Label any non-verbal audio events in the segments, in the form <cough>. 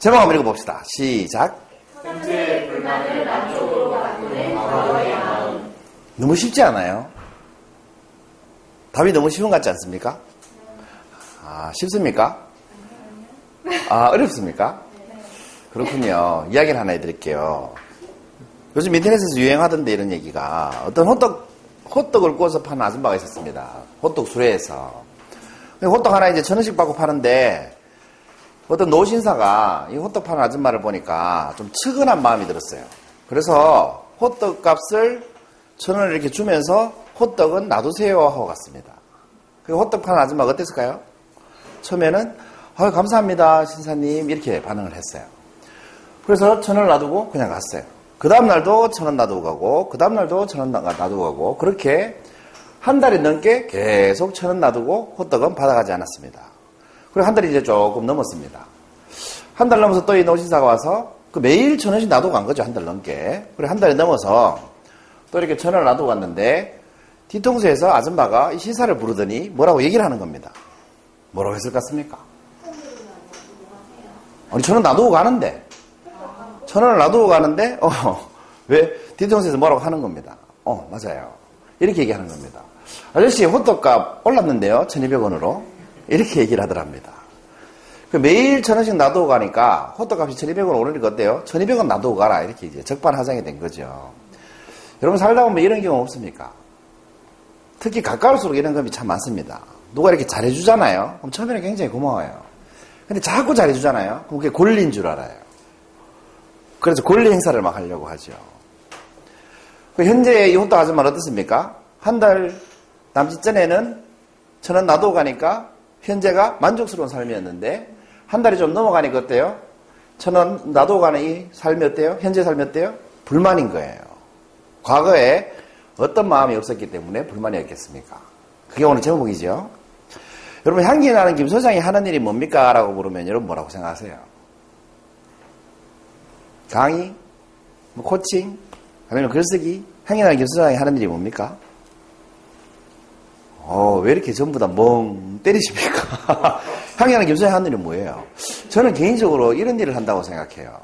제목 한번 읽어봅시다. 시작. 너무 쉽지 않아요? 답이 너무 쉬운 것 같지 않습니까? 아, 쉽습니까? 아, 어렵습니까? 그렇군요. 이야기를 하나 해드릴게요. 요즘 인터넷에서 유행하던데 이런 얘기가 어떤 호떡, 호떡을 구워서 파는 아줌마가 있었습니다. 호떡 수레에서. 호떡 하나 이제 천 원씩 받고 파는데 어떤 노신사가 이 호떡 파는 아줌마를 보니까 좀 측은한 마음이 들었어요. 그래서 호떡 값을 천 원을 이렇게 주면서 호떡은 놔두세요 하고 갔습니다. 그 호떡 파는 아줌마가 어땠을까요? 처음에는 아 감사합니다 신사님 이렇게 반응을 했어요. 그래서 천 원을 놔두고 그냥 갔어요. 그 다음날도 천 원 놔두고 가고 그 다음날도 천 원 놔두고 가고 그렇게 한 달이 넘게 계속 천 원 놔두고 호떡은 받아가지 않았습니다. 그리고 한 달이 이제 조금 넘었습니다. 한 달 넘어서 또 이 노신사가 와서 그 매일 천 원씩 놔두고 간 거죠. 한 달 넘게. 그리고 한 달이 넘어서 또 이렇게 천 원을 놔두고 갔는데 뒤통수에서 아줌마가 이 신사를 부르더니 뭐라고 얘기를 하는 겁니다. 뭐라고 했을 것 같습니까? 아니, 천 원 놔두고 가는데. 천 원을 놔두고 가는데, 어, 왜? 뒤통수에서 뭐라고 하는 겁니다. 어, 맞아요. 이렇게 얘기하는 겁니다. 아저씨, 호떡값 올랐는데요? 1200원으로. 이렇게 얘기를 하더랍니다. 그 매일 천 원씩 놔두고 가니까 호떡 값이 1200원 오르니까 어때요? 1200원 놔두고 가라. 이렇게 이제 적반하장이 된 거죠. 여러분 살다 보면 이런 경우 없습니까? 특히 가까울수록 이런 경험이 참 많습니다. 누가 이렇게 잘해주잖아요. 그럼 처음에는 굉장히 고마워요. 근데 자꾸 잘해주잖아요. 그럼 그게 권리인 줄 알아요. 그래서 권리 행사를 막 하려고 하죠. 그 현재 이 호떡 아줌마는 어떻습니까? 한 달 남짓 전에는 저는 놔두고 가니까 현재가 만족스러운 삶이었는데 한 달이 좀 넘어가니까 어때요? 저는 놔두고 가는 이 삶이 어때요? 현재 삶이 어때요? 불만인 거예요. 과거에 어떤 마음이 없었기 때문에 불만이었겠습니까? 그게 오늘 제목이죠. 여러분 향기 나는 김 소장이 하는 일이 뭡니까? 라고 물으면 여러분 뭐라고 생각하세요? 강의? 뭐 코칭? 아니면 글쓰기? 향기 나는 김 소장이 하는 일이 뭡니까? 어, 왜 이렇게 전부 다 멍 때리십니까? 김 소장이 하는 일은 뭐예요? 저는 개인적으로 이런 일을 한다고 생각해요.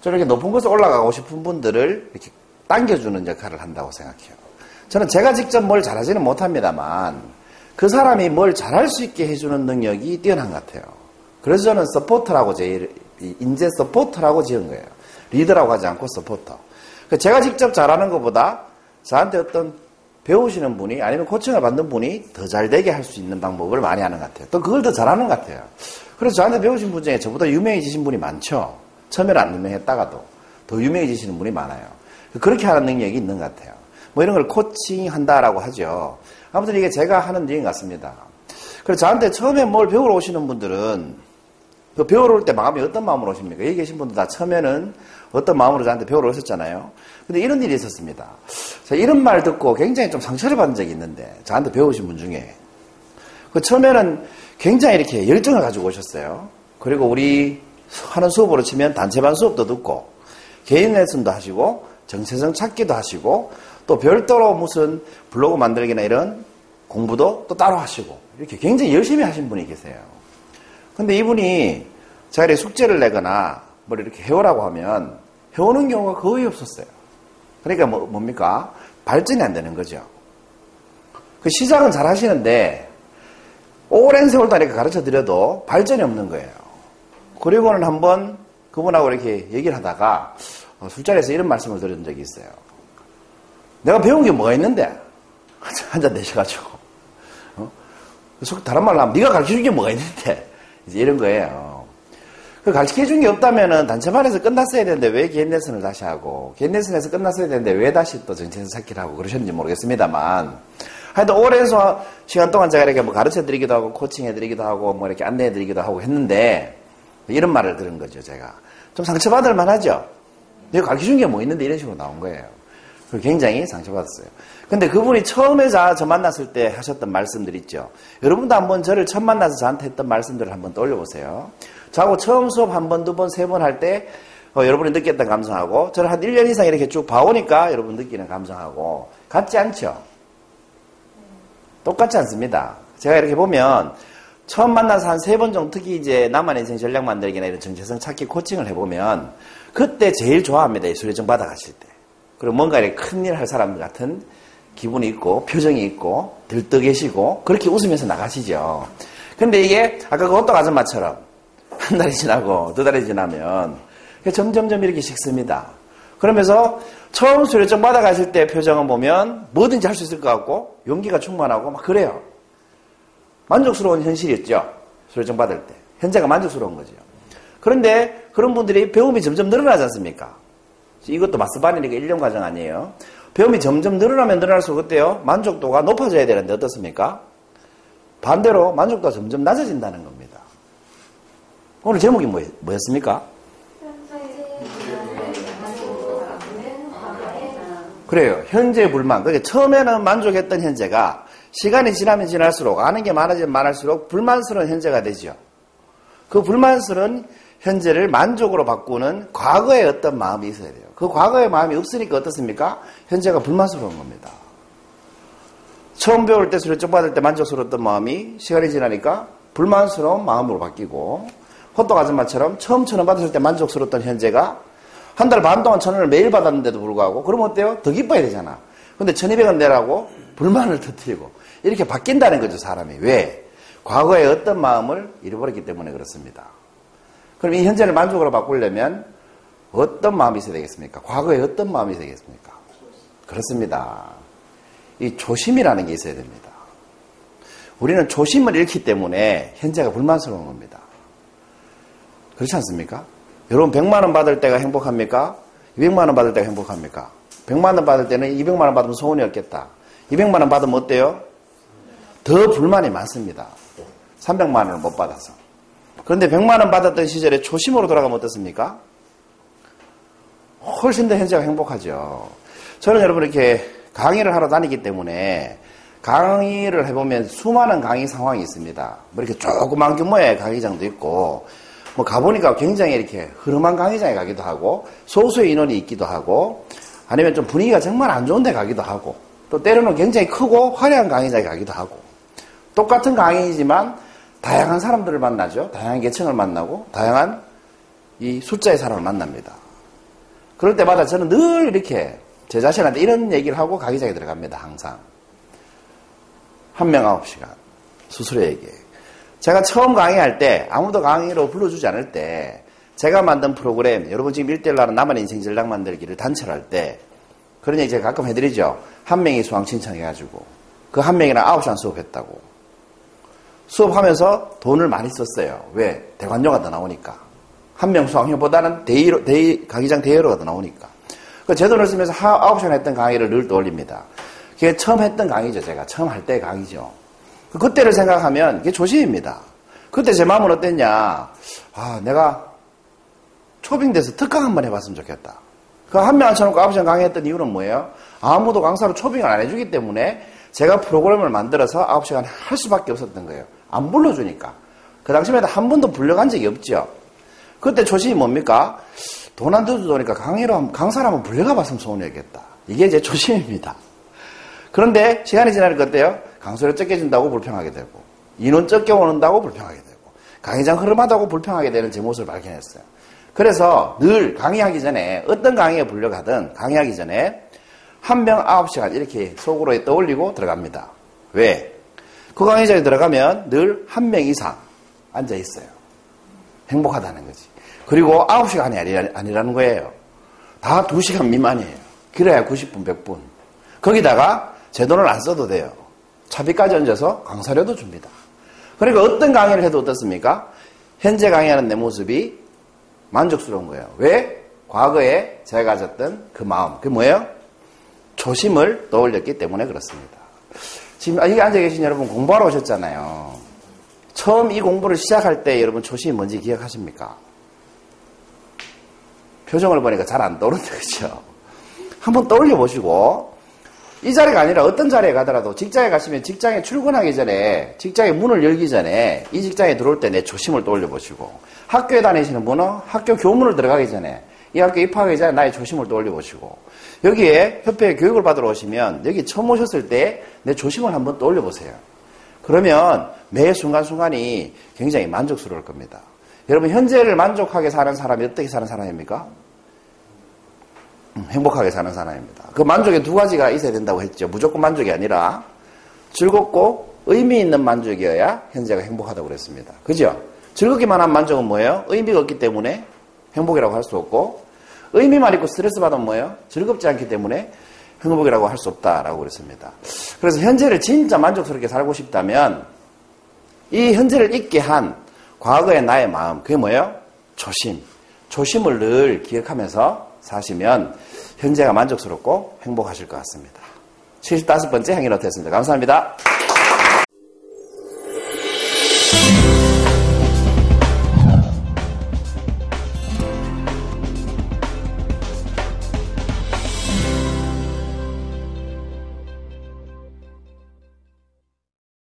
저는 이렇게 높은 곳에 올라가고 싶은 분들을 이렇게 당겨주는 역할을 한다고 생각해요. 저는 제가 직접 뭘 잘하지는 못합니다만 그 사람이 뭘 잘할 수 있게 해주는 능력이 뛰어난 것 같아요. 그래서 저는 서포터라고 제 인재 서포터라고 지은 거예요. 리더라고 하지 않고 서포터. 그 제가 직접 잘하는 것보다 저한테 어떤 배우시는 분이 아니면 코칭을 받는 분이 더 잘 되게 할 수 있는 방법을 많이 하는 것 같아요. 또 그걸 더 잘하는 것 같아요. 그래서 저한테 배우신 분 중에 저보다 유명해지신 분이 많죠. 처음에는 안 유명했다가도 더 유명해지시는 분이 많아요. 그렇게 하는 능력이 있는 것 같아요. 뭐 이런 걸 코칭한다라고 하죠. 아무튼 이게 제가 하는 일인 것 같습니다. 그래서 저한테 처음에 뭘 배우러 오시는 분들은 그 배우러 올 때 마음이 어떤 마음으로 오십니까? 여기 계신 분들 다 처음에는 어떤 마음으로 저한테 배우러 오셨잖아요. 근데 이런 일이 있었습니다. 자, 이런 말 듣고 굉장히 좀 상처를 받은 적이 있는데 저한테 배우신 분 중에 그 처음에는 굉장히 이렇게 열정을 가지고 오셨어요. 그리고 우리 하는 수업으로 치면 단체반 수업도 듣고 개인 레슨도 하시고 정체성 찾기도 하시고 또 별도로 무슨 블로그 만들기나 이런 공부도 또 따로 하시고 이렇게 굉장히 열심히 하신 분이 계세요. 근데 이분이 자기의 숙제를 내거나 뭘 이렇게 해오라고 하면 해오는 경우가 거의 없었어요. 그러니까 뭐, 뭡니까? 발전이 안 되는 거죠. 그 시작은 잘 하시는데 오랜 세월 동안 이렇게 가르쳐 드려도 발전이 없는 거예요. 그리고는 한번 그분하고 이렇게 얘기를 하다가 술자리에서 이런 말씀을 드린 적이 있어요. 내가 배운 게 뭐가 있는데? <laughs> 한잔 내셔가지고. 어? 다른 말로 하면 네가 가르쳐 준 게 뭐가 있는데? 이제 이런 거예요. 그 가르쳐준 게 없다면은 단체반에서 끝났어야 되는데 왜 개인 레슨을 다시 하고 개인 레슨에서 끝났어야 되는데 왜 다시 또 전체에서 찾기를 하고 그러셨는지 모르겠습니다만. 하여튼 오랜 시간 동안 제가 이렇게 뭐 가르쳐 드리기도 하고 코칭 해 드리기도 하고 뭐 이렇게 안내해 드리기도 하고 했는데 이런 말을 들은 거죠 제가. 좀 상처받을 만하죠? 내가 가르쳐 준 게 뭐 있는데 이런 식으로 나온 거예요 굉장히 상처받았어요. 근데 그분이 처음에 저, 저 만났을 때 하셨던 말씀들 있죠. 여러분도 한번 저를 처음 만나서 저한테 했던 말씀들을 한번 떠올려보세요. 저하고 처음 수업 한 번, 두 번, 세 번 할때 어, 여러분이 느꼈던 감성하고 저를 한 1년 이상 이렇게 쭉 봐오니까 여러분 느끼는 감성하고 같지 않죠? 똑같지 않습니다. 제가 이렇게 보면 처음 만나서 한 세 번 정도 특히 이제 남한 인생 전략 만들기나 이런 정체성 찾기 코칭을 해보면 그때 제일 좋아합니다. 이 수료증 받아가실 때. 그리고 뭔가 이렇게 큰일 할 사람 같은 기분이 있고 표정이 있고 들떠 계시고 그렇게 웃으면서 나가시죠. 근데 이게 아까 그 오떡 아줌마처럼 한 달이 지나고 두 달이 지나면 점점점 이렇게 식습니다. 그러면서 처음 수료증 받아가실 때 표정을 보면 뭐든지 할 수 있을 것 같고 용기가 충만하고 막 그래요. 만족스러운 현실이었죠. 수료증 받을 때. 현재가 만족스러운 거죠. 그런데 그런 분들이 배움이 점점 늘어나지 않습니까? 이것도 마스반이니까 1년 과정 아니에요. 배움이 점점 늘어나면 늘어날수록 어때요? 만족도가 높아져야 되는데 어떻습니까? 반대로 만족도가 점점 낮아진다는 겁니다. 오늘 제목이 뭐, 뭐였습니까? 그래요. 현재 불만. 그러니까 처음에는 만족했던 현재가 시간이 지나면 지날수록 아는 게 많아지면 많을수록 불만스러운 현재가 되죠. 그 불만스러운 현재를 만족으로 바꾸는 과거의 어떤 마음이 있어야 돼요. 그 과거의 마음이 없으니까 어떻습니까? 현재가 불만스러운 겁니다. 처음 배울 때 수료증 받을 때 만족스러웠던 마음이 시간이 지나니까 불만스러운 마음으로 바뀌고 호떡 아줌마처럼 처음 천 원 받았을 때 만족스러웠던 현재가 한 달 반 동안 천 원을 매일 받았는데도 불구하고 그러면 어때요? 더 기뻐야 되잖아. 근데 천이백 원 내라고 불만을 터뜨리고 이렇게 바뀐다는 거죠 사람이. 왜? 과거의 어떤 마음을 잃어버렸기 때문에 그렇습니다. 그럼 이 현재를 만족으로 바꾸려면 어떤 마음이 있어야 되겠습니까? 과거에 어떤 마음이 있어야 되겠습니까? 그렇습니다. 이 조심이라는 게 있어야 됩니다. 우리는 조심을 잃기 때문에 현재가 불만스러운 겁니다. 그렇지 않습니까? 여러분 100만 원 받을 때가 행복합니까? 200만 원 받을 때가 행복합니까? 100만 원 받을 때는 200만 원 받으면 소원이 없겠다. 200만 원 받으면 어때요? 더 불만이 많습니다. 300만 원을 못 받아서. 그런데 100만 원 받았던 시절에 초심으로 돌아가면 어떻습니까? 훨씬 더 현재가 행복하죠. 저는 여러분 이렇게 강의를 하러 다니기 때문에 강의를 해보면 수많은 강의 상황이 있습니다. 뭐 이렇게 조그만 규모의 강의장도 있고, 뭐 가보니까 굉장히 이렇게 흐름한 강의장에 가기도 하고, 소수의 인원이 있기도 하고, 아니면 좀 분위기가 정말 안 좋은 데 가기도 하고, 또 때로는 굉장히 크고 화려한 강의장에 가기도 하고, 똑같은 강의이지만 다양한 사람들을 만나죠. 다양한 계층을 만나고 다양한 이 숫자의 사람을 만납니다. 그럴 때마다 저는 늘 이렇게 제 자신한테 이런 얘기를 하고 강의장에 들어갑니다. 항상. 한 명 아홉 시간. 수술에게. 제가 처음 강의할 때 아무도 강의로 불러주지 않을 때 제가 만든 프로그램 여러분 지금 1대1로 하는 남한 인생 전략 만들기를 단체로 할 때 그런 얘기 제가 가끔 해드리죠. 한 명이 수강 신청해가지고 그 한 명이랑 아홉 시간 수업했다고. 수업하면서 돈을 많이 썼어요. 왜? 대관료가 더 나오니까. 한 명 수강료보다는 대의로, 대의, 강의장 대여료가 더 나오니까. 그 제 돈을 쓰면서 아홉 시간 했던 강의를 늘 떠올립니다. 그게 처음 했던 강의죠, 제가. 처음 할 때 강의죠. 그 그때를 생각하면 이게 조심입니다. 그때 제 마음은 어땠냐. 아, 내가 초빙돼서 특강 한 번 해봤으면 좋겠다. 그 한 명 앉혀놓고 아홉 시간 강의했던 이유는 뭐예요? 아무도 강사로 초빙을 안 해주기 때문에 제가 프로그램을 만들어서 아홉 시간 할 수밖에 없었던 거예요. 안 불러주니까. 그 당시에도 한 번도 불려간 적이 없죠. 그때 초심이 뭡니까? 돈 안 들어주니까 강의로, 강사를 한번 불려가 봤으면 소원이었겠다. 이게 제 초심입니다. 그런데 시간이 지나니까 어때요? 강소를 적게 준다고 불평하게 되고, 인원 적게 오는다고 불평하게 되고, 강의장 흐름하다고 불평하게 되는 제 모습을 발견했어요. 그래서 늘 강의하기 전에, 어떤 강의에 불려가든 강의하기 전에 한명 아홉 시간 이렇게 속으로 떠올리고 들어갑니다. 왜? 그 강의장에 들어가면 늘 한 명 이상 앉아 있어요. 행복하다는 거지. 그리고 9시간이 아니라는 거예요. 다 2시간 미만이에요. 그래야 90분, 100분. 거기다가 제 돈을 안 써도 돼요. 차비까지 얹어서 강사료도 줍니다. 그러니까 어떤 강의를 해도 어떻습니까? 현재 강의하는 내 모습이 만족스러운 거예요. 왜? 과거에 제가 가졌던 그 마음. 그게 뭐예요? 초심을 떠올렸기 때문에 그렇습니다. 지금 여기 앉아 계신 여러분 공부하러 오셨잖아요. 처음 이 공부를 시작할 때 여러분 초심이 뭔지 기억하십니까? 표정을 보니까 잘 안 떠오른다, <laughs> 그죠? 한번 떠올려 보시고, 이 자리가 아니라 어떤 자리에 가더라도 직장에 가시면 직장에 출근하기 전에, 직장의 문을 열기 전에 이 직장에 들어올 때내 초심을 떠올려 보시고, 학교에 다니시는 분은 학교 교문을 들어가기 전에, 이 학교 입학하기 전에 나의 초심을 떠올려 보시고, 여기에 협회 교육을 받으러 오시면 여기 처음 오셨을 때 내 조심을 한번 떠올려 보세요. 그러면 매 순간순간이 굉장히 만족스러울 겁니다. 여러분, 현재를 만족하게 사는 사람이 어떻게 사는 사람입니까? 음, 행복하게 사는 사람입니다. 그 만족에 두 가지가 있어야 된다고 했죠. 무조건 만족이 아니라 즐겁고 의미 있는 만족이어야 현재가 행복하다고 그랬습니다. 그죠? 즐겁기만 한 만족은 뭐예요? 의미가 없기 때문에 행복이라고 할 수 없고 의미만 있고 스트레스 받으면 뭐예요? 즐겁지 않기 때문에 행복이라고 할 수 없다라고 그랬습니다. 그래서 현재를 진짜 만족스럽게 살고 싶다면 이 현재를 잊게 한 과거의 나의 마음, 그게 뭐예요? 조심. 조심을 늘 기억하면서 사시면 현재가 만족스럽고 행복하실 것 같습니다. 75번째 행위노트였습니다. 감사합니다.